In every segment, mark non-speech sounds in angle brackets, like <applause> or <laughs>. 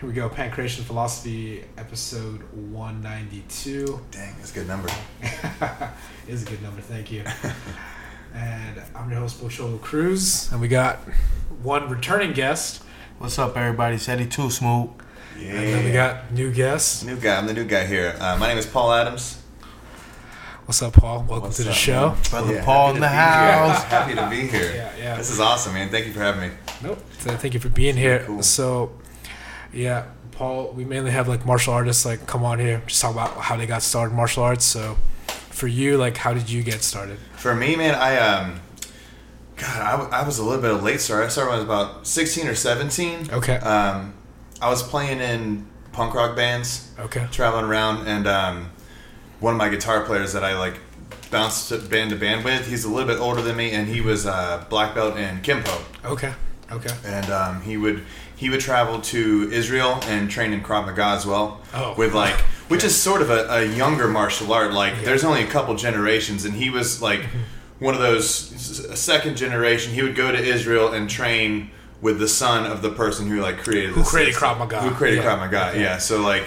All right, here we go. Pancreation Philosophy, episode 192. Dang, that's a good number. <laughs> is a good number, thank you. <laughs> and I'm your host, Bocholo Cruz. And we got one returning guest. What's up, everybody? It's Eddie Too Smooth. And then we got new guests. New guy. I'm the new guy here. Uh, my name is Paul Adams. What's up, Paul? Welcome What's to the up, show. man? Brother Yeah, Paul happy in the be here. house. Happy to be here. Yeah, yeah. This is awesome, man. Thank you for having me. Nope. So thank you for being here. cool. So, yeah, Paul, we mainly have like martial artists like come on here, just talk about how they got started in martial arts. So, for you, like, how did you get started? For me, man, I um, God, I, w- I was a little bit of a late start. I started when I was about 16 or 17. Okay. Um, I was playing in punk rock bands, Okay. traveling around, and um, one of my guitar players that I like bounced to band to band with, he's a little bit older than me, and he was uh, black belt in Kempo. Okay. Okay. and um, he would he would travel to Israel and train in Krav Maga as well. Oh. with like <laughs> which is sort of a, a younger martial art. Like there's only a couple generations, and he was like Mm-hmm. one of those second generation. He would go to Israel and train with the son of the person who like created Who created system. Krav Maga. Who created Yeah. Krav Maga? Okay. Yeah. So like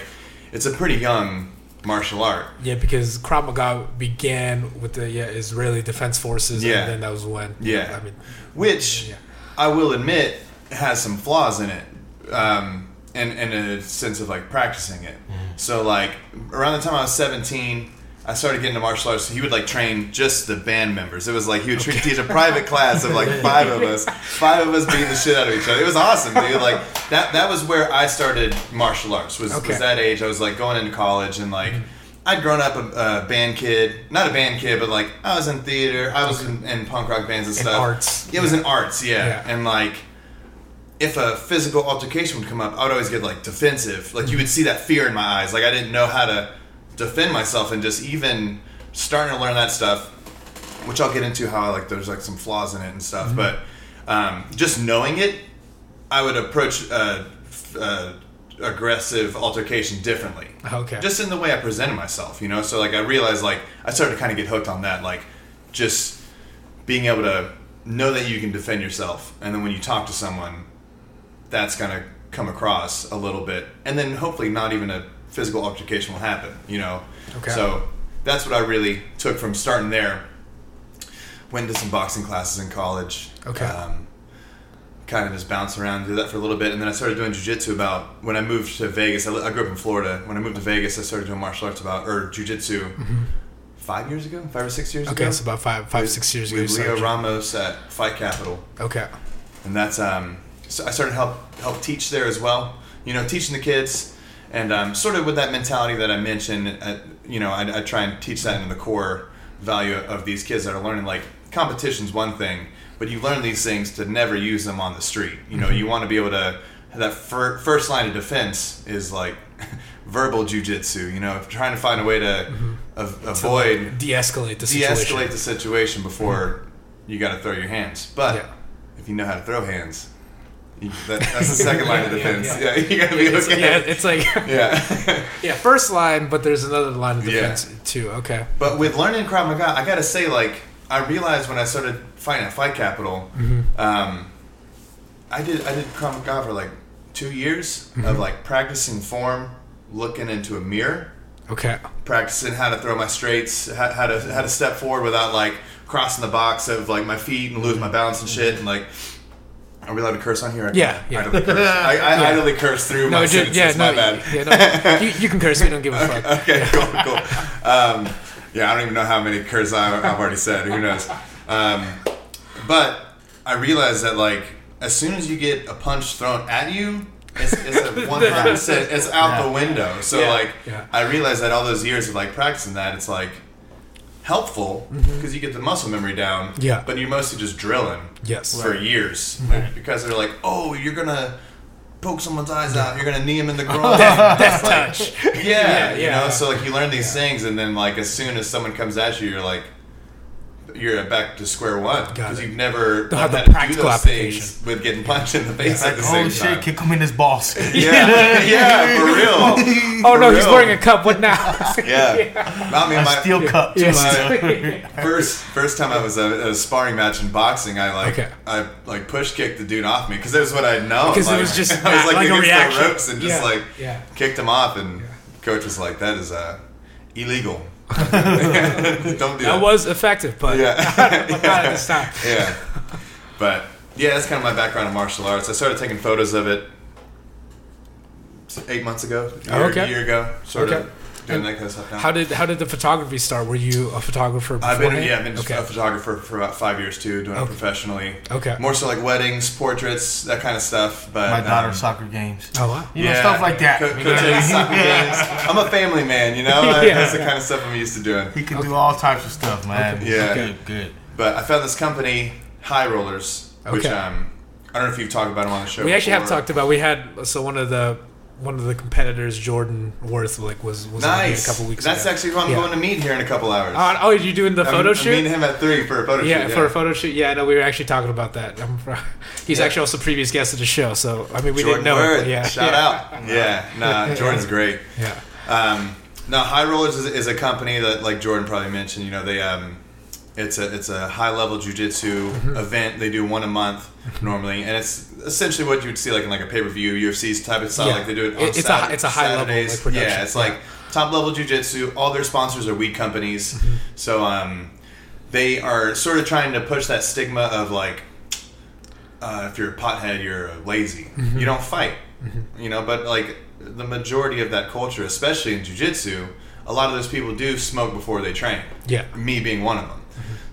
it's a pretty young martial art. Yeah, because Krav Maga began with the yeah, Israeli Defense Forces, Yeah. and then that was when. Yeah. I mean, which Yeah. I will admit has some flaws in it, um, and and a sense of like practicing it. So like around the time I was seventeen, I started getting into martial arts. So he would like train just the band members. It was like he would treat teach a private class of like <laughs> five of us, five of us beating the shit out of each other. It was awesome, dude. Like that that was where I started martial arts. Was Okay. was that age? I was like going into college and like. I'd grown up a, a band kid, not a band kid, but like I was in theater, I was in, in punk rock bands and In stuff. arts. It was in arts, yeah. Yeah. And like, if a physical altercation would come up, I would always get like defensive. Like you would see that fear in my eyes. Like I didn't know how to defend myself, and just even starting to learn that stuff, which I'll get into how I like there's like some flaws in it and stuff. But um, just knowing it, I would approach uh, uh, aggressive altercation differently okay. just in the way I presented myself, you know. So like I realized like I started to kind of get hooked on that, like just being able to know that you can defend yourself, and then when you talk to someone, that's gonna come across a little bit, and then hopefully not even a physical altercation will happen, you know. Okay. So that's what I really took from starting there. Went to some boxing classes in college. Okay. Um, kind of just bounce around, do that for a little bit, and then I started doing jujitsu about when I moved to Vegas. I, I grew up in Florida. When I moved to Vegas, I started doing martial arts about or jujitsu five years ago, five or six years Mm-hmm. okay, ago. so about five, five, With- six years ago. with Leo Ramos at Fight Capital, Okay. and that's um. So I started to help help teach there as well. You know, teaching the kids, and um, sort of with that mentality that I mentioned. Uh, you know, I, I try and teach that in the core value of these kids that are learning. Like competition's one thing, but you learn these things to never use them on the street. You know, you want to be able to. That fir- first line of defense is like <laughs> verbal jujitsu. You know, trying to find a way to av- avoid De-escalate the situation. de-escalate the situation before you got to throw your hands. But Yeah. if you know how to throw hands, you, that, that's the second line of Yeah, yeah, defense. yeah. Yeah, <laughs> you got to be It's, okay. yeah, it's like <laughs> yeah. <laughs> yeah, first line, but there's another line of defense too. Okay. but with learning Krav Maga, I got to say, like, I realized when I started fighting at Fight Capital, um, I did I did Krav Maga for like two years of like practicing form, looking into a mirror. Okay. practicing how to throw my straights, how, how to how to step forward without like crossing the box of like my feet and lose my balance and shit. And like, are we allowed to curse on here? I- Yeah, yeah. I idly curse. I, I <laughs> Yeah. idly curse through No, my just, sentences. yeah, no, my bad. yeah, no. You, you can curse. We don't give a fuck. okay, cool, cool. Um, yeah, I don't even know how many curses I, I've already said. Who knows? Um, but I realized that like as soon as you get a punch thrown at you, it's, it's a <laughs> one hundred percent. It's out the window. So Yeah, like yeah. I realized that all those years of like practicing that, it's like helpful because you get the muscle memory down. Mm-hmm. Yeah. But you're mostly just drilling Yes. for years Mm-hmm. because they're like, oh, you're gonna poke someone's eyes out. You're gonna knee him in the <laughs> groin. Death <laughs> touch. Yeah, Yeah, you know. So like you learn these things, and then like as soon as someone comes at you, you're like, you're back to square one because you've never Don't have the had to do practical those application. with getting punched in the face Like, at the oh same shit, time. kick him in his balls. <laughs> <laughs> Yeah, yeah, for real. <laughs> Oh no, For he's real. wearing a cup. What now? Yeah, I mean, A my steel cup. too, Yes. first first time I was at a sparring match in boxing, I like Okay. I like push kicked the dude off me because that was what I'd known. Because it like, was just I was like, like against reaction. the ropes and just Yeah, like yeah. kicked him off, and coach was like, "That is uh, illegal. <laughs> Don't do that." That was effective, but Yeah. <laughs> not at this time. <laughs> yeah. But yeah, that's kind of my background in martial arts. I started taking photos of it eight months ago, a year, Oh, okay. a year ago, sort Okay. of doing that kind of stuff now. How did how did the photography start? Were you a photographer I've beforehand? been yeah, I've been okay. a photographer for about five years too, doing it professionally. Okay. More so like weddings, portraits, that kind of stuff. But My daughter's um, soccer games. Oh wow. You know, stuff like that. Co- You know soccer <laughs> games. I'm a family man, you know. <laughs> Yeah. That's the kind of stuff I'm used to doing. He can do all types of stuff, man. Okay. Yeah. Good, good. But I found this company, High Rollers, which Okay. um, I don't know if you've talked about them on the show. We actually have talked about. We had so one of the one of the competitors, Jordan Worth, like was was here a Nice. couple weeks ago. That's ago. actually who I'm Yeah. going to meet here in a couple hours. Oh, oh, you doing the I'm- photo I'm shoot? meeting him at three for a photo yeah, shoot. for a photo shoot. Yeah, no, we were actually talking about that. <laughs> He's Yeah. actually also a previous guest of the show, so I mean, we Jordan didn't know. Word, yeah, shout yeah. out. <laughs> Yeah, nah, Jordan's great. Yeah, Um, now, High Rollers is, is a company that, like Jordan probably mentioned, you know, they um, it's a it's a high level jujitsu Mm-hmm. event. They do one a month normally, and it's essentially what you would see like in like a pay per view UFC type of style. Yeah. Like they do it. It's a- it's a high level, Saturdays. like. Yeah, it's Yeah. like top level jujitsu. All their sponsors are weed companies, Mm-hmm. so um, they are sort of trying to push that stigma of like uh, if you're a pothead, you're lazy. Mm-hmm. You don't fight. You know, but like the majority of that culture, especially in jujitsu, a lot of those people do smoke before they train. yeah, Me being one of them.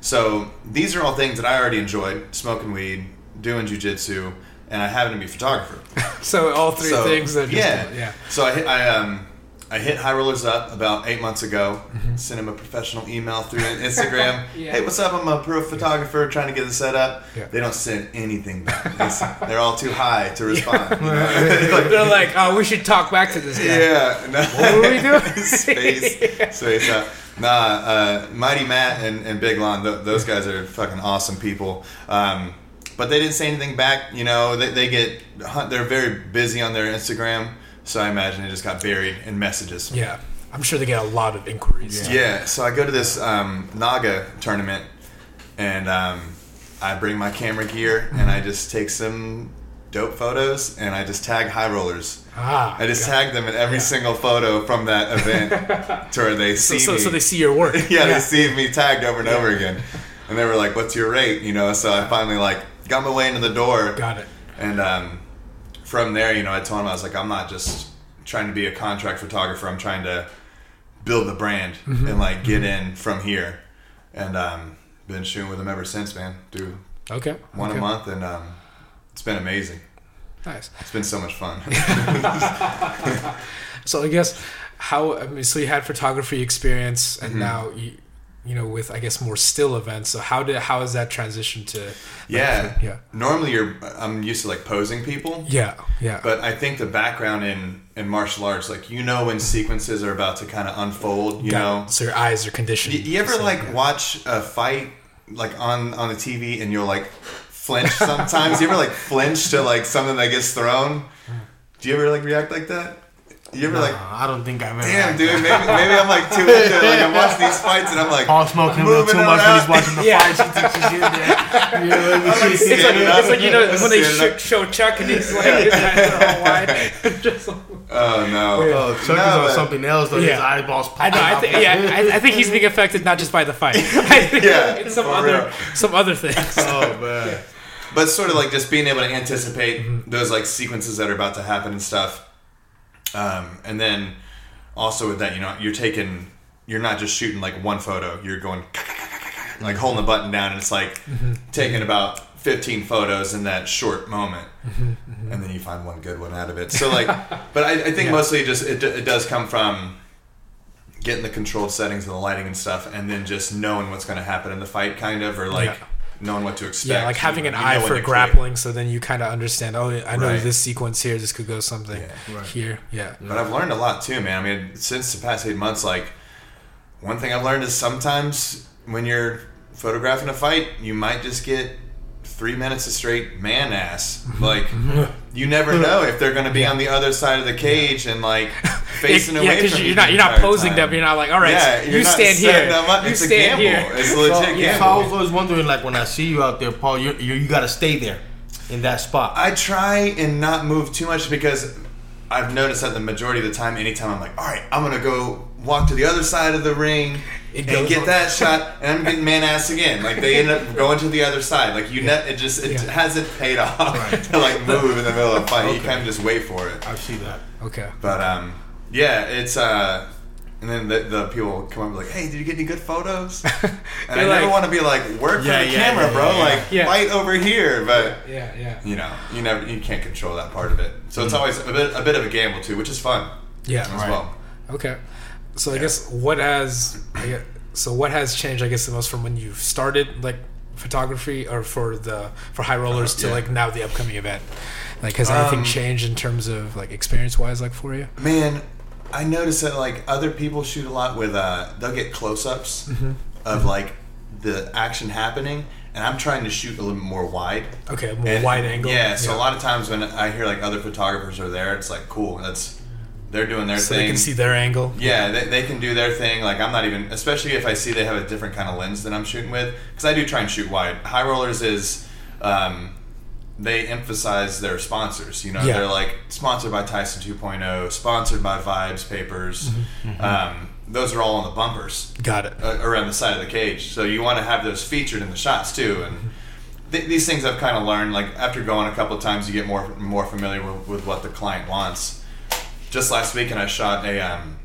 So these are all things that I already enjoyed: smoking weed, doing jujitsu, and I happen to be a photographer. <laughs> So all three So, things that just, yeah, yeah. So I hit, I um I hit High Rollers up about eight months ago. Mm-hmm. Sent him a professional email through <laughs> Instagram. Yeah. Hey, what's up? I'm a pro photographer trying to get this set up. Yeah. They don't send anything back. <laughs> They They're all too high to respond. you know? They're like, oh, we should talk back to this guy. yeah. No. What were we doing? space, space out. Nah, uh, Mighty Matt and, and Big Lon, th- those guys are fucking awesome people. Um, but they didn't say anything back. You know, they, they get they're very busy on their Instagram, so I imagine it just got buried in messages. Yeah, I'm sure they get a lot of inquiries. Yeah, so I go to this um, NAGA tournament, and um, I bring my camera gear, and I just take some dope photos, and I just tag high rollers. Ah, I just got tag them in every Yeah. single photo from that <laughs> event to where they see so, me. so they see your work. <laughs> yeah, they see me tagged over and over again, and they were like, "What's your rate?" You know. So I finally like got my way into the door, Got it. and um, from there, you know, I told him I was like, "I'm not just trying to be a contract photographer. I'm trying to build the brand Mm-hmm. and like get in from here." And um, been shooting with them ever since, man. Do Okay. one okay. a month, and um, it's been amazing. Nice. It's been so much fun. <laughs> <laughs> So I guess how I mean, so you had photography experience, and Mm-hmm. now you, you know, with I guess more still events. So how did how has that transition to? like, yeah, yeah, Normally, you're I'm used to like posing people. yeah, yeah. But I think the background in, in martial arts, like you know when sequences are about to kind of unfold, you Got know. it. So your eyes are conditioned. You, you ever So, like yeah. watch a fight like on on the TV and you're like flinch sometimes? you ever like flinch to like something that gets thrown? Do you ever like react like that? You ever like, I don't think I've ever. damn, dude, maybe maybe I'm like too into it. Like I watch these fights and I'm like, Paul smoking a little too much when he's watching the Yeah. fights. He thinks he's in there. You know, like It's like, it's like you know when they sh- show Chuck and he's like his eyes are all wide. Just like- Oh no. Oh, Chuck No, is on but- something else. Though. His Yeah. eyeballs. I know. I think. Yeah. I, I think he's being affected not just by the fight. <laughs> Yeah, <laughs> it's some other real. some other things. <laughs> Oh man. But sort of like just being able to anticipate Mm-hmm. those like sequences that are about to happen and stuff. Um, and then also with that, you know, you're taking, you're not just shooting like one photo. You're going like holding the button down, and it's like Mm-hmm. taking about 15 photos in that short moment, Mm-hmm, and then you find one good one out of it. So like, <laughs> but I, I think mostly just it, it does come from getting the controlled settings and the lighting and stuff, and then just knowing what's going to happen in the fight, kind of, or like. Yeah. Knowing what to expect. Yeah, like having You- an you eye know for to clear. grappling, so then you kind of understand. Oh, I know Right. this sequence here. This could go something Yeah. Right. here. Yeah. But I've learned a lot too, man. I mean, since the past eight months, like one thing I've learned is sometimes when you're photographing a fight, you might just get three minutes of straight man ass. <laughs> Like you never <laughs> know if they're going to be on the other side of the cage and like <laughs> facing yeah, away from you you're not you're not posing time. them. You're not like, all right, Yeah, you stand here. up. You It's a stand gamble. here. It's a legit yeah. gamble. So I was always wondering, like, when I see you out there, Paul, you you, you got to stay there in that spot. I try and not move too much because I've noticed that the majority of the time, anytime I'm like, all right, I'm gonna go walk to the other side of the ring It and get on. that shot, and I'm getting man ass again. Like they end up going to the other side. Like you, net, it just it Yeah. hasn't paid off Right. <laughs> to like move in the middle of a fight. You Okay. kind of just wait for it. I see that. Okay. But um, yeah, it's uh. And then the, the people come up and be like, "Hey, did you get any good photos?" <laughs> And I They're never want to be like, "Work Yeah, for the yeah, camera, yeah, bro." yeah, Like, yeah. fight over here. But Yeah, yeah. you know, you never you can't control that part of it. So it's always a bit a bit of a gamble too, which is fun Yeah. as Right. well. Okay. So I guess what has I guess, so what has changed I guess the most from when you started like photography or for the for high rollers to yeah. like now the upcoming event? Like has anything Um, changed in terms of like experience wise like for you? Man, I noticed that like other people shoot a lot with uh they'll get close ups Mm-hmm. of like the action happening and I'm trying to shoot a little more wide. Okay, more And- wide angle. Yeah, so a lot of times when I hear like other photographers are there, it's like cool. That's they're doing their thing. so thing. they can see their angle. Yeah, they, they can do their thing. Like I'm not even, especially if I see they have a different kind of lens than I'm shooting with, because I do try and shoot wide. High rollers is, um, they emphasize their sponsors. You know, Yeah. they're like sponsored by Tyson 2.0, sponsored by Vibes Papers. Mm-hmm. Um, those are all on the bumpers Got it. uh, around the side of the cage. So you want to have those featured in the shots too. And th- these things I've kind of learned. Like after going a couple of times, you get more more familiar with, with what the client wants. Just last weekend, I shot a um,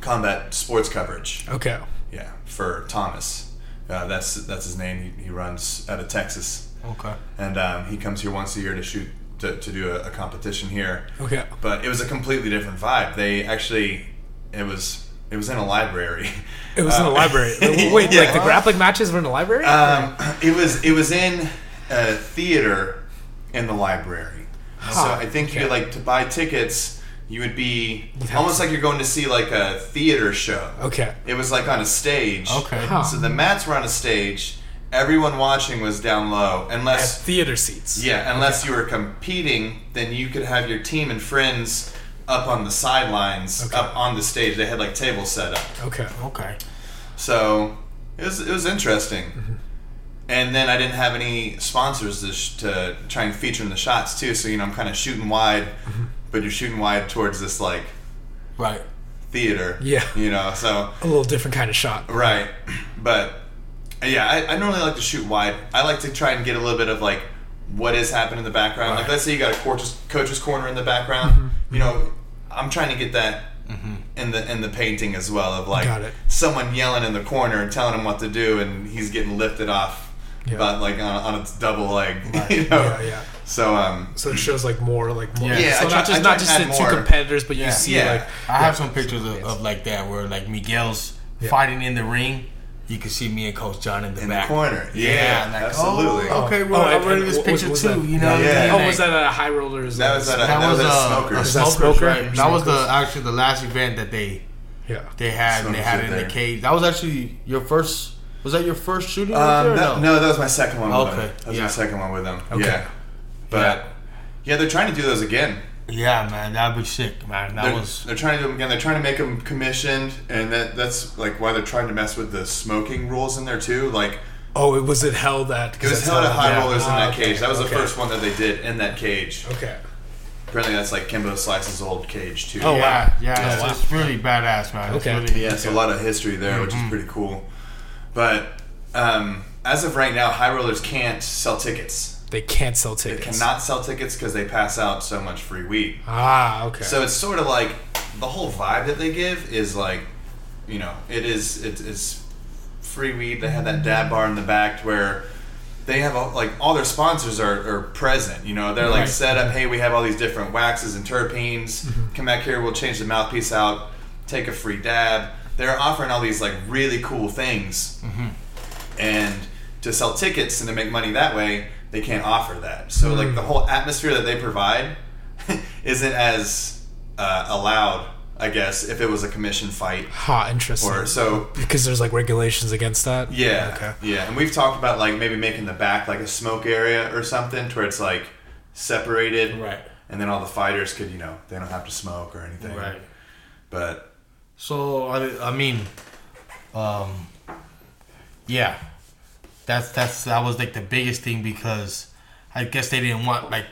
combat sports coverage. Okay. Yeah, for Thomas. Uh, that's that's his name. He, he runs out of Texas, Okay. and um, he comes here once a year to shoot to, to do a, a competition here. Okay. But it was a completely different vibe. They actually, it was it was in a library. It was in Uh, a library. <laughs> Wait, yeah. like the grappling matches were in a library? Um, it was it was in a theater in the library. So I think you okay. like to buy tickets. You would be You'd almost like you're going to see like a theater show. okay. It was like on a stage. Okay. Huh. So the mats were on a stage. Everyone watching was down low, At unless theater seats. yeah, unless you were competing, then you could have your team and friends up on the sidelines, Okay. up on the stage. They had like tables set up. Okay. Okay. So it was it was interesting. Mm-hmm. And then I didn't have any sponsors to, sh- to try and feature in the shots too. So you know I'm kind of shooting wide, Mm-hmm. But you're shooting wide towards this like Right. theater. Yeah. You know, so A little different kind of shot. right, <clears throat> but yeah, I, I normally like to shoot wide. I like to try and get a little bit of like what is happening in the background. Like Right. Mm-hmm. let's say you got a coach's, coach's corner in the background. You know, I'm trying to get that in the in the painting as well of like someone yelling in the corner and telling him what to do, and he's getting lifted off, Yeah. but like on, on its double leg. <laughs> Right. You know? Yeah, yeah. So um, So it shows like more like more. Yeah. Yeah, so try- not just not just the add two competitors, but you Yeah. see Yeah. like I have some pictures of, of like that where like Miguel's Yeah. fighting in the ring. You can see me and Coach John in the in the back. corner, yeah, Yeah, like, absolutely. Oh, okay, well, Oh, I'm and- this what was- picture was too. that? You know, Yeah. what I oh, mean? was that at a high rollers? That was at a- That, that was, was at uh, Smokers. a Was that Smoker? right? That was the actually the last event that they yeah. they had. and they had it in there. the cage. That was actually your first. Was that your first shooting? right Um, there that, no? no, that was my second one. With Okay, them. That was yeah. my second one with them. Okay. Yeah, but yeah. they're trying to do those again. Yeah, man, that'd be sick, man. That They're, was they're trying to do them again. They're trying to make them commissioned, and that that's like why they're trying to mess with the smoking rules in there too. Like Oh, it was it held at? Because it was that's held at high yeah. rollers in Ah, that okay, cage. That was okay. the first one that they did in that cage. Okay. Apparently, that's like Kimbo Slice's old cage too. Oh, yeah, wow. yeah. Oh, it's, wow. it's really badass, man. It's Okay. really, Yeah, so a lot of history there, which Mm-hmm. is pretty cool. But um, as of right now, high rollers can't sell tickets. They can't sell They tickets. cannot sell tickets because they pass out so much free weed. Ah, okay. So it's sort of like the whole vibe that they give is like, you know, it is it is free weed. They have that dab bar in the back where they have all, like all their sponsors are, are present. You know, they're like Right. set up. Hey, we have all these different waxes and terpenes. Come back here. We'll change the mouthpiece out. Take a free dab. They're offering all these like really cool things, and to sell tickets and to make money that way, they can't offer that. So like the whole atmosphere that they provide <laughs> isn't as uh, allowed I guess, if it was a commission fight. Ha, interesting. Or so because there's like regulations against that. Yeah. Okay. Yeah, and we've talked about like maybe making the back like a smoke area or something to where it's like separated, Right. and then all the fighters could you know they don't have to smoke or anything. Right. But So I, I mean, um, yeah, that's that's that was like the biggest thing because I guess they didn't want like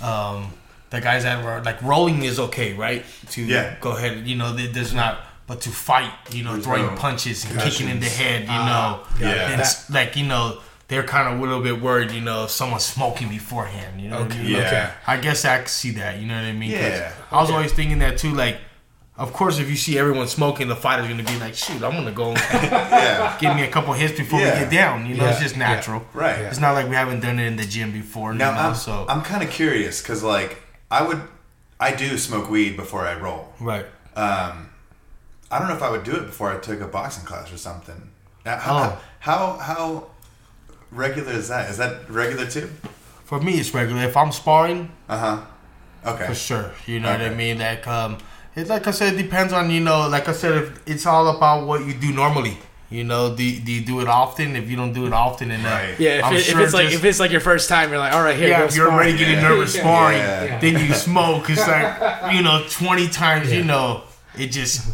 um the guys that were like rolling is okay, right? To Yeah. go ahead, you know, there's not. But to fight, you know, There's throwing no punches and kicking in the head, you Ah, know, got it. and it's like you know they're kind of a little bit worried, you know, if someone's smoking beforehand, you know. what I Okay. mean? Yeah. Okay. I guess I can see that. You know what I mean? 'Cause Yeah. I was Okay. always thinking that too. Like, of course, if you see everyone smoking, the fighter's gonna be like, "Shoot, I'm gonna go <laughs> yeah, give me a couple hits before Yeah. we get down." You know, it's just natural. right. It's not like we haven't done it in the gym before. Now you know, I'm so I'm kind of curious because like I would I do smoke weed before I roll. right. Um, I don't know if I would do it before I took a boxing class or something. Now, How, Oh. how how regular is that? Is that regular too? For me, it's regular. If I'm sparring, Uh huh. Okay. for sure. You know what I mean? Like, um, it's like I said, it depends on you know. Like I said, if it's all about what you do normally. You know, do, do you do it often? If you don't do it often, and uh, Right. Yeah, if, I'm it, sure if it's like if it's like your first time, you're like, all right, here, yeah, go if you're spar. already getting Yeah. nervous Yeah. sparring, Yeah. then you smoke. It's like you know, twenty times. You know, it just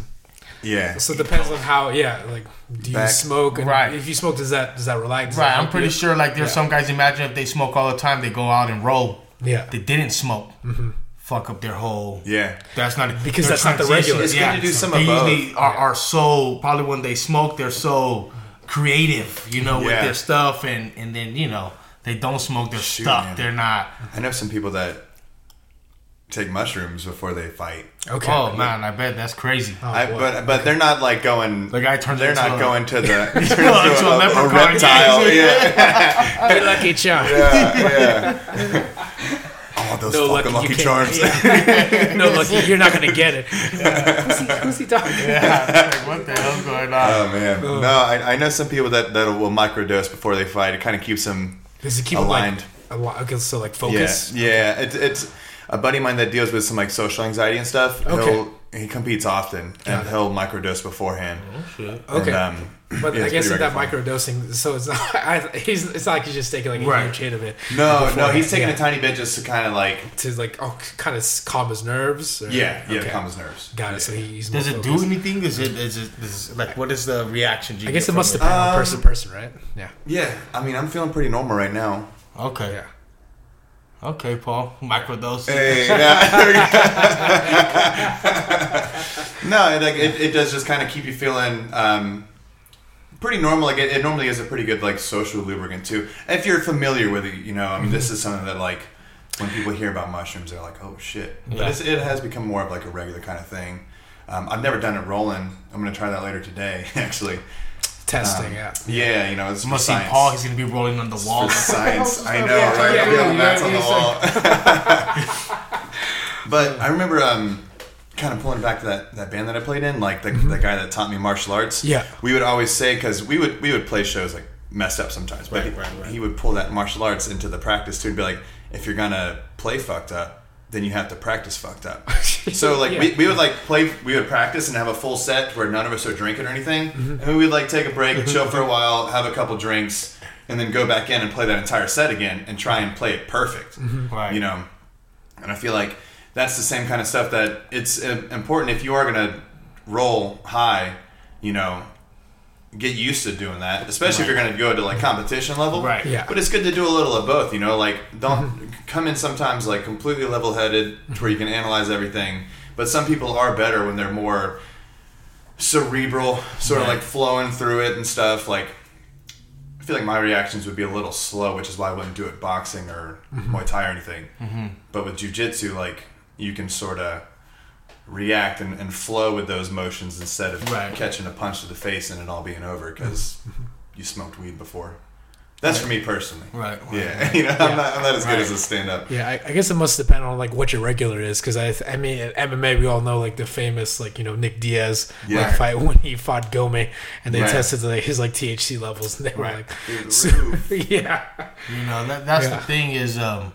Yeah. So it depends on how. Yeah, like do you Back- smoke? And Right. If you smoke, does that does that relax? Does that right. I'm pretty you? sure. Like there's Yeah. some guys. Imagine if they smoke all the time, they go out and roll. Yeah. They didn't smoke. Mm-hmm. Fuck up their whole. Yeah. That's not Because that's not the transition- regular. It's good to do some they of both. usually are, are so probably when they smoke, they're so creative, you know, with their stuff, and and then you know they don't smoke, they're Shoot, stuck. man. They're not. I know some people that take mushrooms before they fight. Okay. Oh, oh man, I bet that's crazy. Oh, I, boy. but but they're not like going. The guy turns They're into not a- going to the <laughs> <laughs> turns into into a a, a leprechaun, reptile. <laughs> yeah. Yeah, Good lucky charm. yeah, yeah. Oh, those No fucking lucky, lucky, charms. can't. <laughs> no, lucky, you're not gonna get it. who's, he, who's he talking? Yeah, like, what the hell's going on? Oh man, oh. no, I, I know some people that that will microdose before they fight. It kind of keeps them Does it keep aligned. it like a lot? Okay, so like Yeah, focus. yeah. It's it's a buddy of mine that deals with some like social anxiety and stuff. Okay. He'll, he competes often, Got and it. he'll microdose beforehand. Shit. Okay. And, um, But yeah, I guess in that regular for him. microdosing, so it's not. <laughs> I, he's. It's not like he's just taking like a Right. huge hit of it. No, no, he's taking Yeah. a tiny bit just to kind of like to like oh, kind of calm his nerves. Or, yeah, yeah, okay. calm his nerves. Got Yeah. it. So he's Does more it do anything? Is it is it is like what is the reaction? You I guess get it must from depend on Um, person to person, right? Yeah. Yeah, I mean, I'm feeling pretty normal right now. Okay, Yeah. Okay, Paul. Microdose. Hey, <laughs> no, it, like it, it does just kind of keep you feeling um, pretty normal. Like it, it normally is a pretty good like social lubricant too. If you're familiar with it, you know, I mean, this is something that like when people hear about mushrooms, they're like, oh shit. But Yeah. it has become more of like a regular kind of thing. Um, I've never done it rolling. I'm gonna try that later today, <laughs> actually. Testing. Um, yeah. Yeah, you know, it's must see science. Paul. He's gonna be rolling on the wall. science. I know, Yeah, right? yeah, I'll be on the yeah, mats on the wall. <laughs> <laughs> but I remember um, kind of pulling back to that, that band that I played in, like the, Mm-hmm. the guy that taught me martial arts. Yeah. We would always say because we would we would play shows like messed up sometimes, but Right, he, right, right. he would pull that martial arts into the practice too and be like, if you're gonna play fucked up. Then you have to practice fucked up. <laughs> So like Yeah. we, we would like play, we would practice and have a full set where none of us are drinking or anything, Mm-hmm. and we would like take a break, chill for a <laughs> while, have a couple drinks, and then go back in and play that entire set again and try and play it perfect. Right. You know, and I feel like that's the same kind of stuff that it's uh, important if you are gonna roll high. You know, get used to doing that, especially if you're gonna go to like competition level. Right. Yeah. But it's good to do a little of both. You know, like don't come in sometimes like completely level headed to where you can analyze everything. But some people are better when they're more cerebral, sort of Right. like flowing through it and stuff. Like I feel like my reactions would be a little slow, which is why I wouldn't do it boxing or mm-hmm. Muay Thai or anything. Mm-hmm. But with jujitsu, like you can sort of react and, and flow with those motions instead of Right. catching a punch to the face and it all being over because mm-hmm. you smoked weed before. That's for me personally. Right. right. Yeah, <laughs> you know, I'm not, I'm not as good as a stand up. Yeah, I, I guess it must depend on like what your regular is, because I, I mean, in MMA we all know like the famous like you know Nick Diaz Yeah. like, fight <laughs> when he fought Gomi, and they Right. tested like his like THC levels, and they were like, the <laughs> so- yeah, You know that that's Yeah. the thing is um,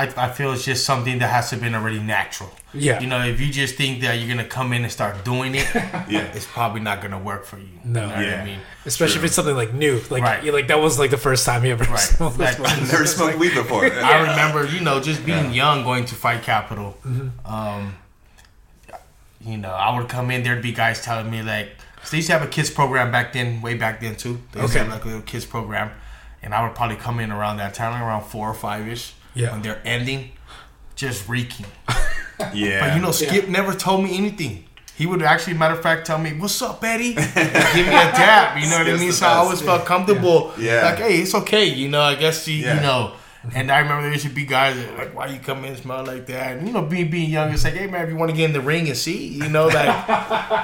I, I feel it's just something that has to have been already natural. Yeah. You know, if you just think that you're gonna come in and start doing it, <laughs> Yeah. it's probably not gonna work for you. No. You know what Yeah. I mean? Especially True. if it's something like new, like Right. you- like that was like the first time you ever Right. smoked Like, this. Never smoked weed before. <laughs> I remember, you know, just being young, going to Fight Capital. Mm-hmm. Um, you know, I would come in. There'd be guys telling me like, 'cause they used to have a kids program back then, way back then too. They used to have like a little kids program, and I would probably come in around that time, around four or five ish. Yeah. When they're ending, just reeking. <laughs> Yeah. But you know, Skip never told me anything. He would actually, matter of fact, tell me, "What's up, Betty?" give me a dap. You know what I mean? the So I best. always felt comfortable. Yeah. Like, hey, it's okay. You know, I guess you, Yeah. you know. And I remember there used to be guys that like, "Why you come in and smell like that?" And you know, being being young, it's like, "Hey man, if you want to get in the ring and see, you know, like, <laughs>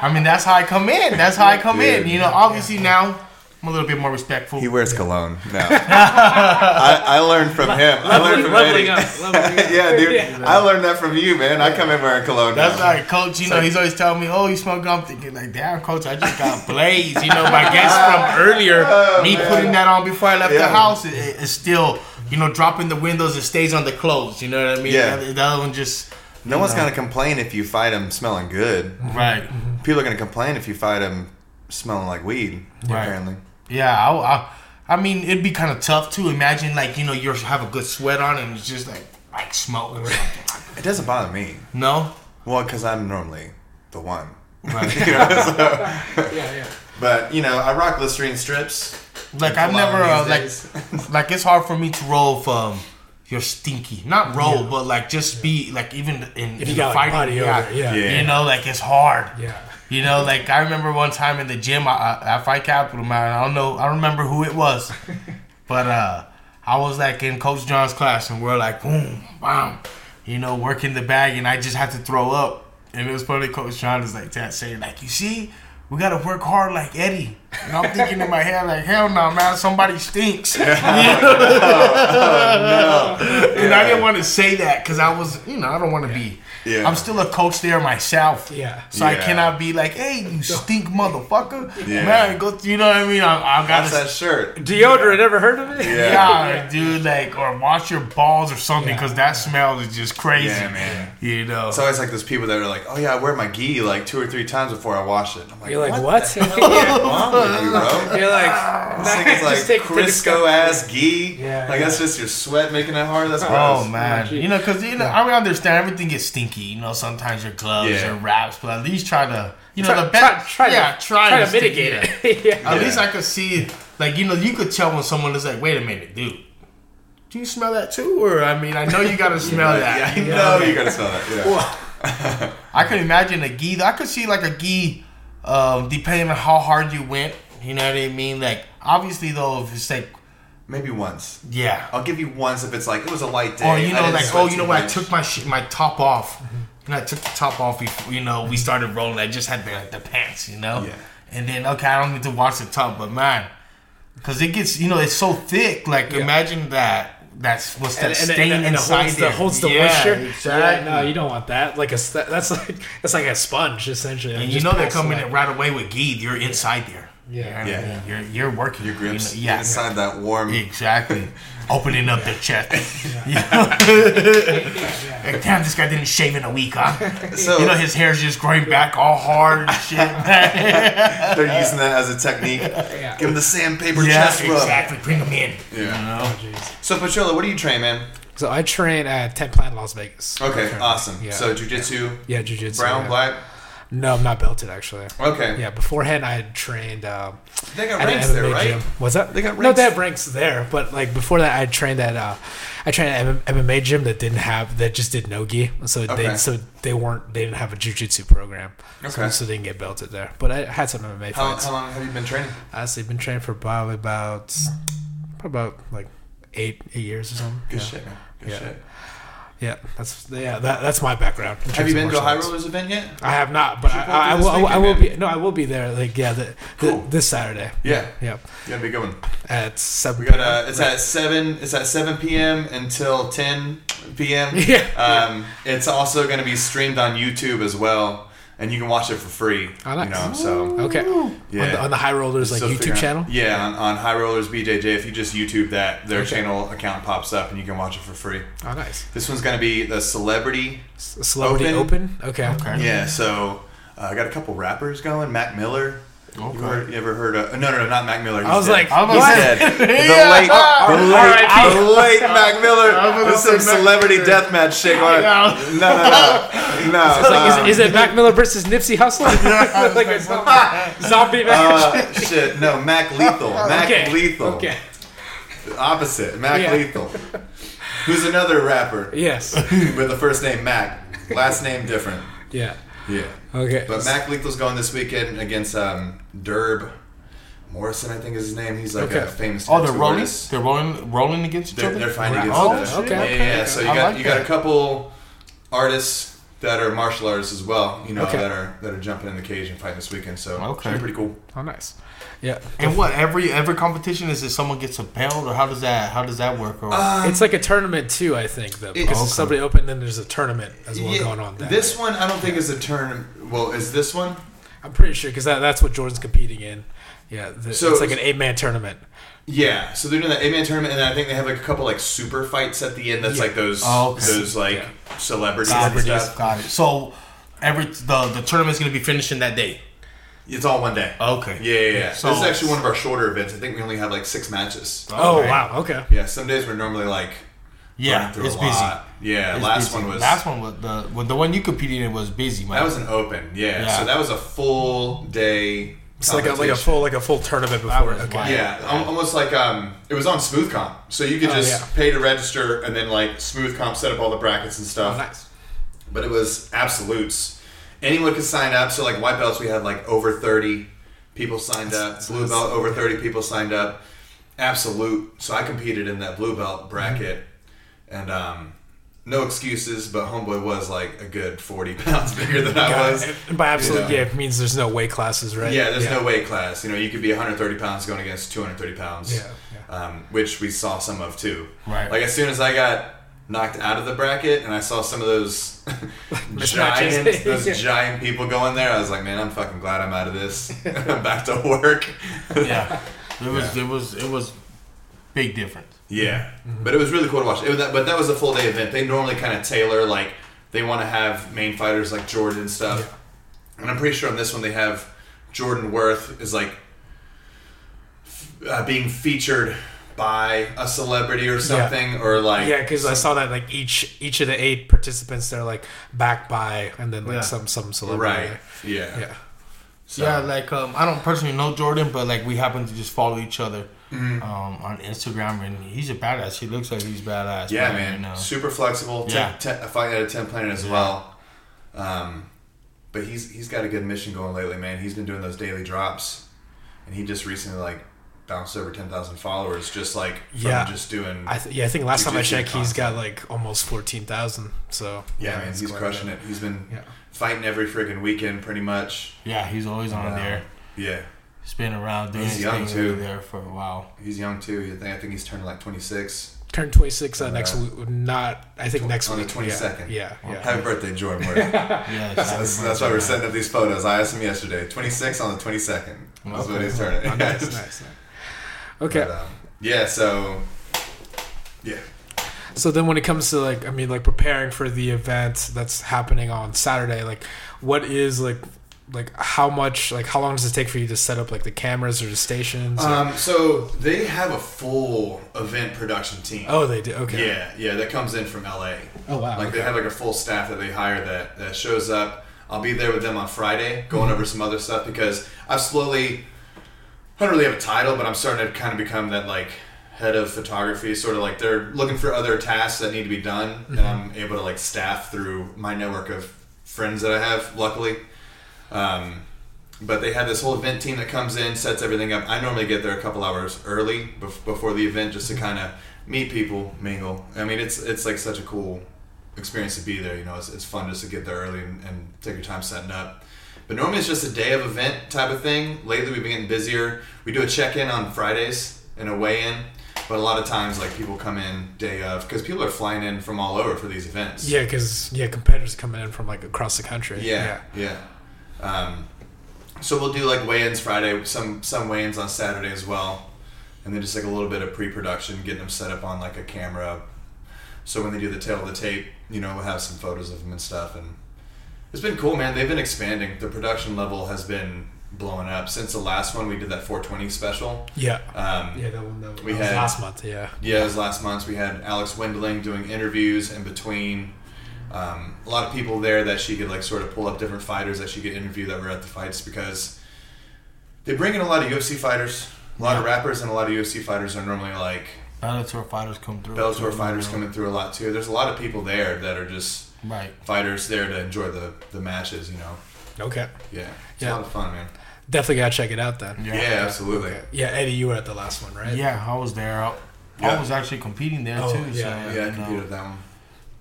I mean, that's how I come in. That's how I come in. You know, obviously now I'm a little bit more respectful. He wears cologne No, <laughs> I, I learned from him. I learned from leveling Eddie. up, leveling up. yeah, dude. I learned that from you, man. I come in wearing cologne. That's now. like coach. You know, he's always telling me, "Oh, you smell gum." I'm thinking like, "Damn, coach, I just got blazed." You know, my <laughs> guess from earlier, oh, me putting that on before I left Oh, Yeah. the house, it, it's still, you know, dropping the windows. It stays on the clothes. You know what I mean? Yeah. The, the other one just No one's gonna complain if you fight him smelling good. right. People are gonna complain if you fight him smelling like weed. Right. Apparently. Yeah, I, I, I mean, it'd be kind of tough to imagine, like you know, you have a good sweat on and it's just like like smoke or something. It doesn't bother me. No, Well, because I'm normally the one. right. <laughs> You know, so- Yeah, yeah. but you know, I rock Listerine strips. like I've never uh, like <laughs> like it's hard for me to roll if um you're stinky. Not roll, but like just be like even in, If in you got, like, fighting, body yeah, odor, yeah. Yeah. You know, like it's hard. Yeah. You know, <laughs> like I remember one time in the gym I, I, at Fight Capital, man. I don't know, I don't remember who it was, <laughs> but uh, I was like in Coach John's class, and we're like, boom, bam, you know, working the bag, and I just had to throw up, and it was probably Coach John is like that, saying like, you see, we gotta work hard like Eddie. And I'm thinking in my head like, hell no, man, somebody stinks. <laughs> And I didn't want to say that because I was, you know, I don't want to be. Yeah. I'm still a coach there myself. Yeah. So I cannot be like, hey, you <laughs> stink motherfucker. Yeah. Man, go. You know what I mean? I, I gotta. that shirt. Deodorant, ever heard of it? Yeah, dude, like, or wash your balls or something because that smell is just crazy. Yeah, man. You know. It's always like those people that are like, "Oh yeah, I wear my gi like two or three times before I wash it." I'm like, You're like, what? what? the wrong <laughs> with you, bro? You're like, This <laughs> thing is like just take- take Crisco ass gi. Yeah, like that's just your sweat making it hard. That's oh, gross. Oh man, geez. you know, because you know, I mean, understand everything gets stinky. You know, sometimes your gloves Yeah. or wraps, but at least try to, you know, Try, the best. try, yeah, to, try, try to stick- mitigate yeah. it. yeah. <laughs> At Yeah. least I could see, like, you know, you could tell when someone is like, wait a minute, dude. Do you smell that too? Or, I mean, I know you gotta <laughs> <laughs> smell Yeah, that. I you know you gotta smell that. Yeah. I could imagine a gi. I could see, like, a gi, um, depending on how hard you went. You know what I mean? Like, obviously, though, if it's like, Maybe once. yeah. I'll give you once if it's like it was a light oh, day. Or, you know, like, oh, you know what? I took my sh- my top off. Mm-hmm. And I took the top off before, you know, we started rolling. I just had the, like, the pants, you know? Yeah. And then, okay, I don't need to wash the top, but man, because it gets, you know, it's so thick. Like, imagine that. That's what's that And, and, stain and, and it inside holds there. the, holds the yeah, moisture. Exactly. Yeah, no, you don't want that. Like a that's like that's like a sponge essentially. and you know they're coming away. in right away with gi. You're inside there. Yeah. yeah. I mean, you're you're working. your grips. You know, yeah. inside that warm. Exactly. <laughs> Opening up the chest. <laughs> You know? like, <laughs> damn, this guy didn't shave in a week, huh? So You know, his hair's just growing back all hard and shit, they're using that as a technique. Yeah. Give him the sandpaper yeah, chest rub. exactly. Bring him in. Yeah. You know? Oh. So Patrilla, what do you train, man? So I train at Ten Planet Las Vegas. Okay, awesome. Yeah. So jujitsu, yeah, jujitsu. brown, yeah. black. No, I'm not belted actually. Okay. Yeah, beforehand I had trained um, They got ranks there, right? gym. Was that? They got ranks? No, they have ranks there, but like before that, I trained at uh, I trained at MMA gym that didn't have that just did nogi, so Okay. they so they weren't they didn't have a jujitsu program, so, Okay. so they didn't get belted there. But I had some MMA How, fights. how long have you been training? Honestly, I've been training for probably about probably about like eight eight years or something. Good yeah. shit, man. Good Yeah. shit. Yeah, that's yeah that, that's my background. Have you been to a High. Rollers event yet? I have not, but I, I, I will. this I will, be. No, I will be there. Like yeah, the, the, Cool. this Saturday. Yeah. Yeah, You gotta be one. at seven. We got uh, it's at seven. It's at seven p.m. until ten p.m. <laughs> Yeah. Um, it's also going to be streamed on YouTube as well. And you can watch it for free. Oh, nice. You know, so Okay. Yeah. On, the, on the High Rollers like Still YouTube figuring out- channel. Yeah, on, on High Rollers BJJ. If you just YouTube that, their Okay. channel account pops up, and you can watch it for free. Oh, nice. This one's gonna be the celebrity. C- Celebrity Open? Open. Okay. Okay. Yeah, so uh, I got a couple rappers going. Mac Miller. Okay. You, heard, you ever heard of? No, no, no, not Mac Miller. I was He's like. I was He's dead. <laughs> The late, the <laughs> late, the late Mac Miller. This is some say Mac celebrity Miller. deathmatch shit going on. Yeah. No, no, no, <laughs> no. It's like, um, is, is it Mac Miller versus Nipsey Hussle? like a zombie, zombie match. uh, shit, no, Mac Lethal. Mac okay. Lethal. Okay. Opposite, Mac Yeah. Lethal. Who's another rapper Yes. with the first name Mac, last name different. Yeah. Yeah. Okay. But Mac Lethal's going this weekend against um, Derb Morrison, I think is his name. He's like Okay. a famous. Oh, they're rolling. artist. They're rolling, rolling against each They're, other. they're fighting Right. against. Oh, the, shit. yeah, Okay, yeah, yeah. So you I got like you got a couple artists that are martial artists as well. You know Okay. that are that are jumping in the cage and fighting this weekend. So Okay. be pretty cool. Oh, nice. Yeah. And what every every competition is it someone gets a belt or how does that how does that work? Or uh, It's like a tournament too, I think, though. Because Okay. somebody open, then there's a tournament as well Yeah, going on. That This one I don't think is a turn. Well, is this one? I'm pretty sure because that, that's what Jordan's competing in. Yeah, the, So- it's like an eight man tournament. Yeah, so they're doing that eight man tournament, and then I think they have like a couple like super fights at the end. That's Yeah. like those Oh, okay. those like Yeah. celebrities, Celebrities. Got it. So every the the tournament's gonna be finishing that day. It's all one day. Okay. Yeah, yeah, yeah. So- this is actually one of our shorter events. I think we only have like six matches. Oh, Okay. wow. Okay. Yeah, some days we're normally like Yeah, running through it's a busy. lot. Yeah, It's last busy. one was last one was the well, the one you competed in was busy, man. that was an open. Yeah, Yeah. so that was a full day. It's like a, like a full like a full tournament before. was Okay. wild. Yeah, al- almost like um, it was on Smoothcomp, so you could Oh, just yeah. pay to register, and then like Smoothcomp set up all the brackets and Oh, stuff. nice. but it was absolutes. Anyone could sign up. So like white belts, we had like over thirty people signed up. Blue belt, over thirty people signed up. Absolute. So I competed in that blue belt bracket, and um, no excuses. But homeboy was like a good forty <laughs> pounds bigger than I Got was. it. And by absolute, Yeah. yeah. it means there's no weight classes, right? Yeah, there's no weight class. You know, you could be 130 pounds going against 230 pounds. Yeah, yeah. Um, which we saw some of too. Right. Like as soon as I got knocked out of the bracket and I saw some of those <laughs> Mismatches. giant, those <laughs> giant people going there, I was like, man, I'm fucking glad I'm out of this. I'm <laughs> back to work. yeah. It was it was it was big difference. Yeah, but it was really cool to watch. It was that, but that was a full day event. They normally kind of tailor like they want to have main fighters like Jordan and stuff. And I'm pretty sure on this one they have Jordan Worth is like uh, being featured by a celebrity or something, or like Yeah, because I saw that like each each of the eight participants they're like backed by and then like Yeah. some some celebrity. right, yeah, Yeah. So- Yeah, like um, I don't personally know Jordan, but like we happen to just follow each other Mhm. um, on Instagram, and he's a badass. He looks like he's badass. Yeah, man. man. You? Super flexible. Yeah. Ten, ten, a fight out of ten planet as Yeah. well. Um, but he's he's got a good mission going lately, man. He's been doing those daily drops, and he just recently like bounced over ten thousand followers, just like from Yeah. just doing. I th- yeah, I think last time I Jiu-jitsu checked, he's got like almost fourteen thousand. So yeah, man, it's he's crushing good. it. He's been Yeah. fighting every friggin' weekend, pretty much. Yeah, he's always on Wow. there. Yeah, He's been around doing He's his young, thing too. there for a while. he's young too. I think I think he's turning like twenty six. Turned twenty six uh, Uh, next week. Not I think tw- next on the 22nd. Yeah, yeah. yeah. Happy birthday, Jordan. <laughs> Worth. Yeah, <laughs> that's, that's why we're setting up these photos. I asked him yesterday. Twenty six on the twenty second. That's what Okay. he's turning. Oh, nice, <laughs> nice, nice. Okay. But, um, yeah, so yeah. So then, when it comes to like, I mean, like preparing for the event that's happening on Saturday, like, what is like, like how much, like, how long does it take for you to set up like the cameras or the stations? or- Um, so they have a full event production team. oh, they do. Okay. Yeah, yeah, that comes in from LA. Oh wow. Like okay. they have like a full staff that they hire that that shows up. I'll be there with them on Friday, going Mm-hmm. over some other stuff because I've slowly. I don't really have a title, but I'm starting to kind of become that like head of photography. Sort of like they're looking for other tasks that need to be done, Mm-hmm. and I'm able to like staff through my network of friends that I have. Luckily, um, but they have this whole event team that comes in, sets everything up. I normally get there a couple hours early bef- before the event just to kind of meet people, mingle. I mean, it's it's like such a cool experience to be there. You know, it's, it's fun just to get there early and, and take your time setting up. But normally it's just a day of event type of thing. Lately we've been getting busier. We do a check in on Fridays and a weigh in. But a lot of times, like people come in day of because people are flying in from all over for these events. Yeah, because yeah, competitors coming in from like across the country. Yeah, yeah. Um, so we'll do like weigh-ins Friday, some some weigh-ins on Saturday as well, and then just like a little bit of pre-production, getting them set up on like a camera. So when they do the tail of the tape, you know, we'll have some photos of them and stuff, and it's been cool, man. They've been expanding. The production level has been blowing up since the last one. We did that 420 special. Yeah. Um, Yeah, that one. That, We that was had- last month. Yeah. yeah, it was last month. We had Alex Wendling doing interviews in between. Um, a lot of people there that she could like sort of pull up different fighters that she could interview that were at the fights because they bring in a lot of UFC fighters, a lot of rappers, and a lot of UFC fighters are normally like Bellator fighters come through. Bellator fighters coming through a lot too. There's a lot of people there that are just Right. fighters there to enjoy the, the matches. You know, Okay. yeah, it's Yeah. a lot of fun, man. Definitely gotta check it out then. Yeah, yeah absolutely. Okay. Yeah, Eddie, you were at the last one, right? Yeah, I was there. I, Yeah. I was actually competing there Oh, too. yeah, so, Yeah, I you know, competed with that one.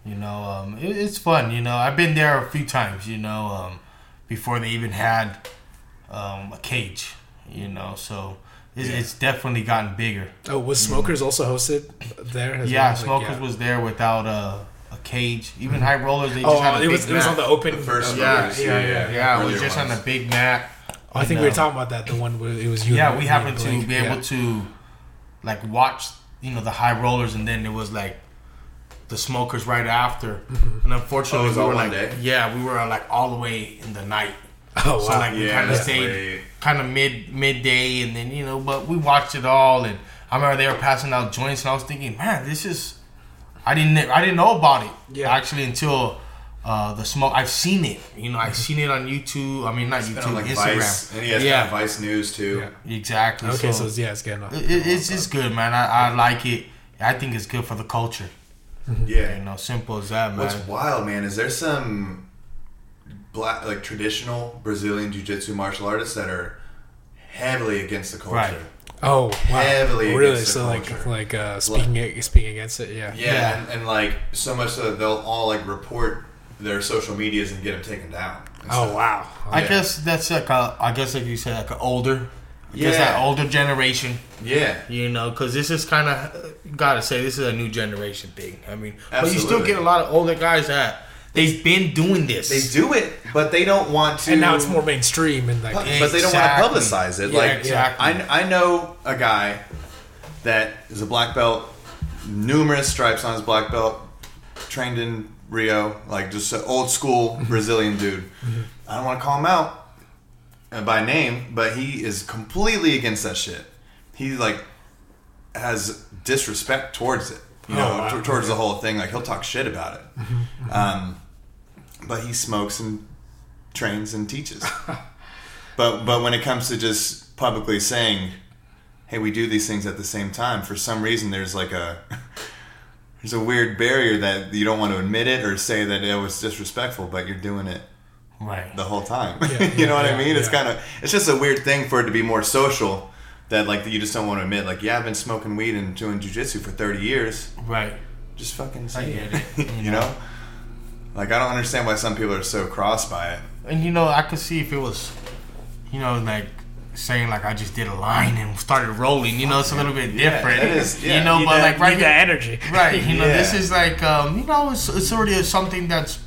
You know, um, it, it's fun. You know, I've been there a few times. You know, um, before they even had um, a cage. You know, so it's, Yeah. it's definitely gotten bigger. Oh, was Smokers also hosted there? as yeah, well? Like, Smokers yeah. was there without a, a cage. Even high rollers, they just Oh, had a it big was it was on the open. The first uh, Yeah, yeah, yeah, yeah. yeah. Yeah, it was Earlier just on the big mat. Oh, I think And, we were um, talking about that. The one where it was you. Yeah, uni- we happened to Unilink, be yeah. able to like watch, you know, the high rollers, and then it was like the smokers right after. Mm-hmm. And unfortunately, Oh, it was we were like, day? yeah, we were uh, like all the way in the night. <laughs> Oh So wow. like we Yeah, kind of stayed late. kind of mid midday, and then you know, but we watched it all, and I remember they were passing out joints, and I was thinking, man, this is. I didn't I didn't know about it Yeah. actually until uh, the smoke. I've seen it, you know, I've seen it on YouTube. I mean, not Been YouTube, on like Instagram. Vice, and he has Yeah. Vice News too. Yeah. Exactly. okay, so, so yeah, it's getting. it, it- it's it's good, man. I, I like it. I think it's good for the culture. Yeah. You know, simple as that, man. What's wild, man, is there some black, like traditional Brazilian jiu-jitsu martial artists that are heavily against the culture. Right. Oh, wow. Heavily really? against the So like like uh, speaking speaking against it. Yeah. Yeah, Yeah. And, and like so much so that they'll all like report their social medias and get them taken down. Oh stuff. wow. I Yeah. guess that's like a. I guess like you said, like an older. I guess Yeah. that older generation. Yeah. You know, because this is kind of gotta say this is a new generation thing. I mean, but you still get a lot of older guys that they've been doing this. They do it, but they don't want to. And now it's more mainstream and like But, but they don't want to publicize it. Yeah, like exactly. I, I know a guy that is a black belt, numerous stripes on his black belt, trained in Rio, like just an old school <laughs> Brazilian dude. I don't want to call him out uh, by name, but he is completely against that shit. He like has disrespect towards it. You know, Oh, wow. t- towards the whole thing. Like he'll talk shit about it. Um, but he smokes and trains and teaches. <laughs> but but when it comes to just publicly saying, "Hey, we do these things at the same time," for some reason there's like a <laughs> there's a weird barrier that you don't want to admit it or say that it was disrespectful, but you're doing it right. the whole time. Yeah, <laughs> you know what I mean? It's kind of it's just a weird thing for it to be more social. That like you just don't want to admit. Like, yeah, I've been smoking weed and doing jujitsu for thirty years. Right. Just fucking I say get it. it. <laughs> you know? Like I don't understand why some people are so crossed by it. And you know, I could see if it was, you know, like saying like I just did a line and started rolling. You know, it's a little bit Yeah, different. that is- yeah. you know, You but need like right need here, that energy. <laughs> right? You know, this is like um, you know, it's it's already something that's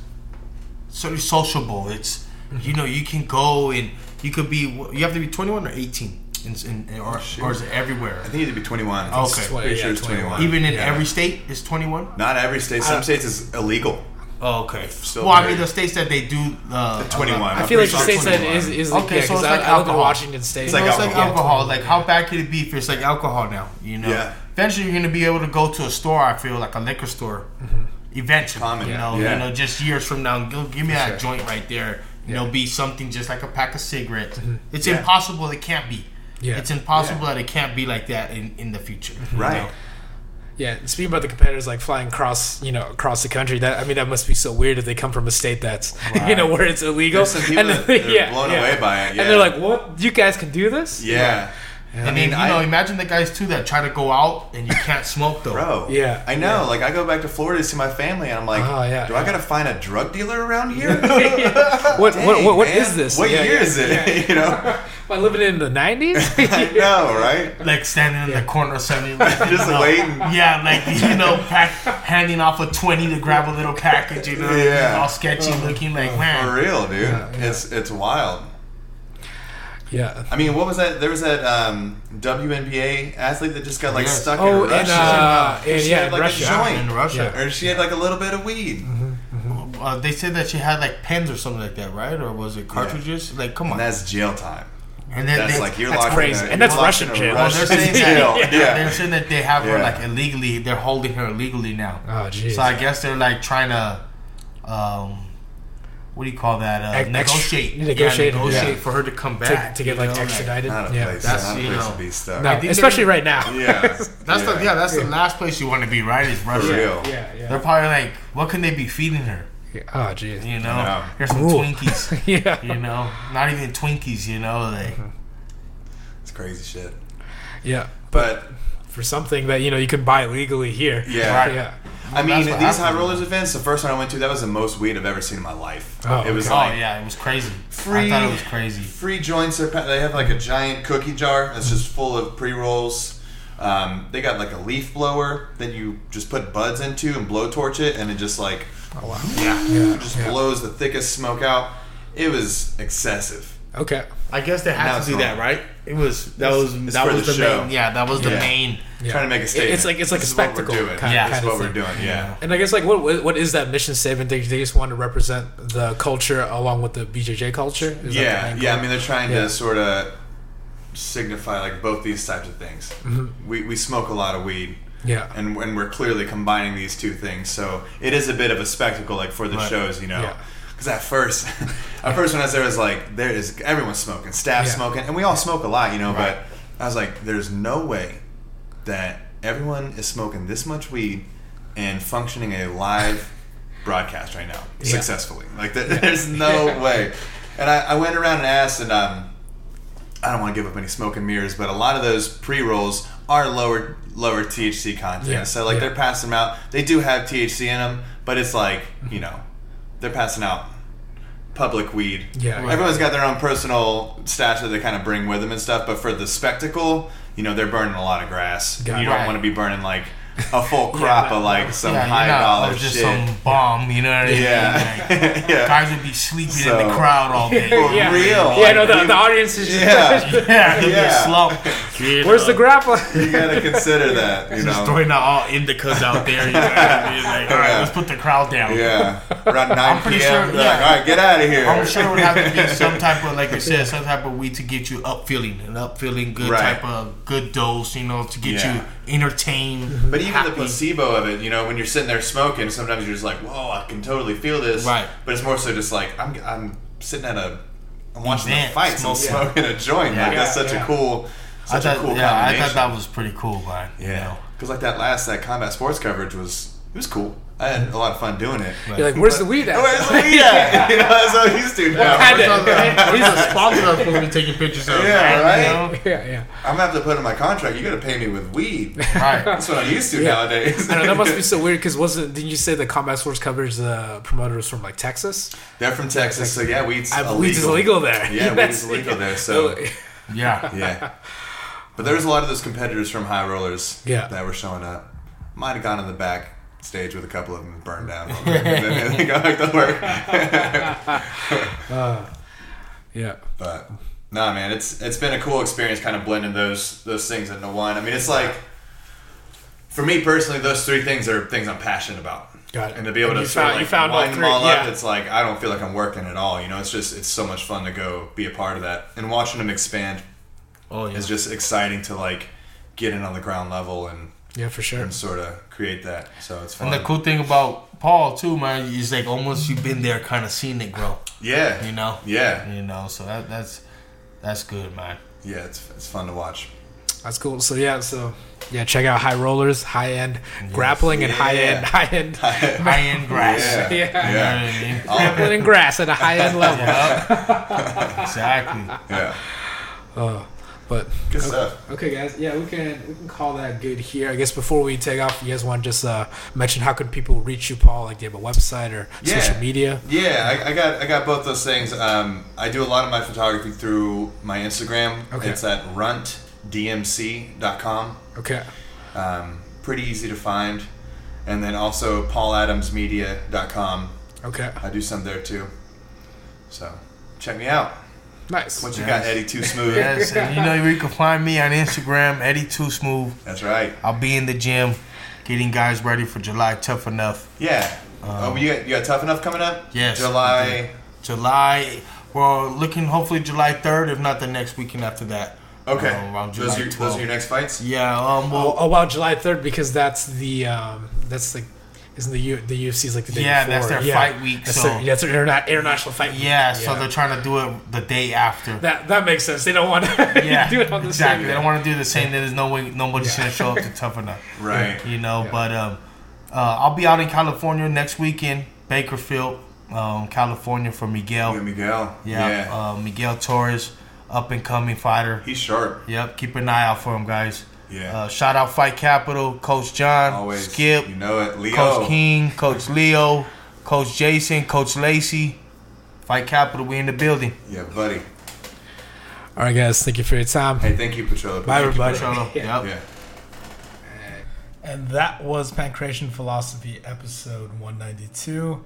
sort of sociable. It's you know, you can go and you could be you have to be twenty one or eighteen. In, in, or, or is it everywhere? I think you need to be 21. Okay. it's pretty Yeah, sure it's 21. 21. Even in Yeah. every state, it's twenty one. Not every state. Some states is illegal. Oh, okay. Still well, I mean, the states that they do uh, The 21. uh, I I'm feel like pretty the sure states that 21. is is Okay, okay, yeah, so 'cause it's I, like I live in alcohol. Washington State. It's You like know, it's like alcohol. alcohol. Like how bad could it be if it's like alcohol now? You know. Yeah. Eventually, you're gonna be able to go to a store. I feel like a liquor store. Eventually, Common, you know, Yeah. you know, just years from now, give me that sure. joint right there. You know, be something just like a pack of cigarettes. It's Yeah. impossible. It can't be. Yeah. It's impossible that it can't be like that in, in the future. Mm-hmm. you Right. know? Yeah, speaking about the competitors like flying across, you know, across the country. That I mean, that must be so weird if they come from a state that's, <laughs> you know, where it's illegal. Some people and that <laughs> then- are blown away by it, yeah. And they're like, "What? You guys can do this?" Yeah. And mean, then you know, I- imagine the guys too that try to go out and you can't smoke though. Bro, <laughs> Yeah, I know. yeah. Like, I go back to Florida to see my family, and I'm like, Oh, yeah, do I gotta find a drug dealer around here? <laughs> <laughs> what what Dang, what, what man. is this? What Yeah, year yeah, is it? you know, Am I living in the nineties? I know, right? Like standing in the corner of 7 Just waiting. Yeah, like you know, pack, handing off a twenty to grab a little package. You know, Yeah. all sketchy looking. Like oh, man. For real, dude. Yeah, yeah. It's it's wild. Yeah. I mean, what was that? There was that um, WNBA athlete that just got like Yes. stuck Oh, in in, Russia. uh, in- She yeah, had, in like, a Russia. joint. in Russia. or she had like a little bit of weed. Uh, they said that she had like pens or something like that, right? Or was it cartridges? Like, come And on. that's jail time. And then That's they, like you're That's crazy. a, And that's Russian jail. Well, they're saying that Yeah. they're saying that they have her like illegally. They're holding her illegally now. Oh, jeez. So I guess they're like trying to, um, what do you call that? Uh, Ex- negotiate. negotiate, yeah, negotiate yeah. for her to come back to get like know, extradited. Not a yeah. place, That's, you know, to be stuck. No, especially right now. <laughs> Yeah, That's the yeah. That's the last place you want to be, right? Is Russia. For real. Yeah, They're probably like, what can they be feeding her? yeah. Oh, jeez. You know, No. here's some Ooh. Twinkies. <laughs> Yeah. You know, not even Twinkies. You know, like It's crazy shit. Yeah. But For something that you know you can buy legally here. yeah, Right. Yeah. I mean, these what high rollers events, the first one I went to, that was the most weed I've ever seen in my life. Oh, it was okay. oh like yeah, it was crazy. free. I thought it was crazy. Free joints. Are, they have like a giant cookie jar that's just full of pre rolls. Um, they got like a leaf blower that you just put buds into and blowtorch it, and it just like Oh wow. Yeah. Yeah. just yeah. blows the thickest smoke out. It was excessive. Okay. I guess they Now had it's to do normal. that, right? It was that was it's that for was the the, show. main. Yeah, that was the Yeah. main. Yeah. Trying to make a statement. It's like it's like This a is what we're spectacle. doing. Kind, Yeah. kind is of what we're thing. doing. Yeah. And I guess like what what what is that mission statement? They, they just want to represent the culture along with the BJJ culture. Is that the Yeah, main yeah. I mean, they're trying Yeah. to sort of signify like both these types of things. Mm-hmm. We, we smoke a lot of weed, yeah. and and we're clearly combining these two things. So it is a bit of a spectacle, like for the Right. shows, you know. Yeah. Because at first, <laughs> at first when I was there, it was like there is everyone's smoking, staff Yeah. smoking, and we all smoke a lot, you know. Right. But I was like, there's no way that everyone is smoking this much weed and functioning a live <laughs> broadcast right now Yeah. successfully. Like there, there's no <laughs> way. And I, I went around and asked, and um, I don't want to give up any smoke and mirrors, but a lot of those pre rolls are lower lower THC content. Yeah, So like yeah. they're passing them out. They do have THC in them, but it's like you know they're passing out public weed. Yeah. Right. Everyone's got their own personal stash that they kind of bring with them and stuff. But for the spectacle, you know, they're burning a lot of grass. Got you don't Right. want to be burning like a full crop no, of like some yeah, you're high not- dollar or oh, just shit. some bomb. You know what I mean? yeah, Like, <laughs> yeah. guys would be sleeping in the crowd all day. <laughs> For yeah. real. Yeah. Like, no, the, the audience is just. Yeah. <laughs> yeah, they'd Yeah. be slump. You Where's the grapple? you gotta consider that. You Just know. throwing out all indicas out there. You know what I mean? Like, all right, Yeah. let's put the crowd down. Yeah, around 9 I'm pretty p.m. sure- yeah. like, all right, get out of here. I'm sure it would have to be some type of, like you said, some type of weed to get you up feeling, an up feeling good Right. type of good dose, you know, to get Yeah. you entertained. But even happy. the placebo of it, you know, when you're sitting there smoking, sometimes you're just like, "Whoa, I can totally feel this." Right. But it's more so just like I'm, I'm sitting at a, I'm watching Event, the fights, I'm smoking. smoking a joint. Yeah. Like that's such yeah. a cool, I such thought, a cool yeah, I thought that was pretty cool, man. You yeah, know? because like that last that combat sports coverage was it was cool. I had a lot of fun doing it. Right. You're like, where's the weed at? Where's the weed at? <laughs> You know, that's what I'm used to now. kind of- These are sponsors I'm supposed to be taking pictures of. Yeah, man, right? yeah, yeah. I'm gonna have to put in my contract. You got to pay me with weed. Right. That's what I'm used to Yeah. nowadays. I know that must be <laughs> so weird because wasn't didn't you say the combat sports covers the promoters from like Texas? They're from Texas, so yeah, weed's I illegal. weed is illegal there. Yeah, weed is illegal there. So oh, Yeah. yeah, but there was a lot of those competitors from high rollers. Yeah. that were showing up. Might have gone in the back stage with a couple of them burned down. and <laughs> then they got back to work. <laughs> Uh, yeah. But nah, man, it's it's been a cool experience, kind of blending those those things into one. I mean, it's like for me personally, those three things are things I'm passionate about. Got it. And to be able And to sort of, like found all line them all up, yeah. it's like I don't feel like I'm working at all. You know, it's just it's so much fun to go be a part of that and watching them expand Oh, yeah. is just exciting to like get in on the ground level and, Yeah, for sure. and sort of create that. So it's fun. And the cool thing about Paul too, man, is like almost you've been there, kind of seen it grow. yeah, You know. yeah, You know, so that that's that's good, man. yeah. It's it's fun to watch. That's cool. So yeah, so yeah, check out high rollers, high end grappling, and Yeah. high end high end High end grass. Yeah, <laughs> Yeah. You know what I mean? All of grappling and grass at a high end level. Yep. exactly. yeah. <laughs> Uh, But Good okay, stuff. Okay, guys. Yeah, we can we can call that good here. I guess before we take off, you guys want to just uh, mention how can people reach you, Paul? Like, do you have a website or Yeah. social media? Yeah, I, I got I got both those things. Um, I do a lot of my photography through my Instagram. Okay. It's at runtdmc.com. Okay. Um, pretty easy to find. And then also pauladamsmedia.com. Okay. I do some there too. So check me out. Nice. What you Yes. got, Eddie Too Smooth? <laughs> Yes, and you know you can find me on Instagram, Eddie Too Smooth. That's right. I'll be in the gym, getting guys ready for July Tough Enough. Yeah. oh, you got you got tough enough coming up? Yes. July. July, we're looking hopefully July 3rd, if not the next weekend after that. Okay. Um, around those, are your, those are your next fights. Yeah, um, Oh, well, oh wow, July third because that's the um that's like isn't the U, the UFC's like the day Yeah, before. that's their fight week, That's so- their, yeah, it's their interna- international fight week. yeah, so they're trying to do it the day after. that that makes sense. They don't want to <laughs> Yeah, do it on the exactly. same They don't want to do the same. There's no way nobody's gonna show up to Tough Enough. <laughs> Right. you know. Yeah. But um, uh, I'll be out in California next weekend, Bakerfield, um, California for Miguel. With Miguel. Yeah, Uh, Miguel Torres, up and coming fighter. He's sharp. Yep, keep an eye out for him, guys. Yeah. Uh, shout out Fight Capital, Coach John, Always. Skip, You know it. Leo. Coach King, Coach Leo, Coach Jason, Coach Lacey. Fight Capital, we in the building. Yeah, buddy. All right, guys. Thank you for your time. Hey, thank you, Petrola. Bye, Thank you, everybody. Petrola. <laughs> Yep. Yeah. And that was Pankration Philosophy episode 192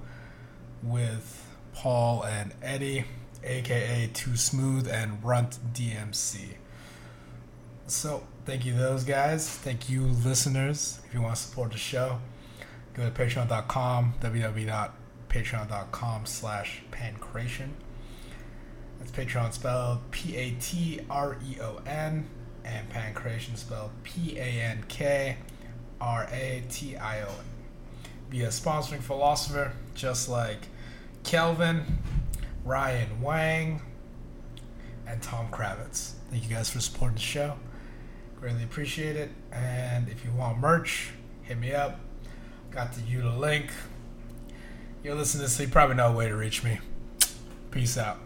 with Paul and Eddie, aka Too Smooth and Runt DMC. So, thank you, those guys. Thank you, listeners. If you want to support the show, go to patreon.com, www.patreon.com slash pankration. That's Patreon spelled P A T R E O N, and Pankration spelled P A N K R A T I O N. Be a sponsoring philosopher just like Kelvin, Ryan Wang, and Tom Kravitz. Thank you guys for supporting the show. Greatly appreciate it. And if you want merch, hit me up. Got the UTA link. You're listening to this, so you probably know a way to reach me. Peace out.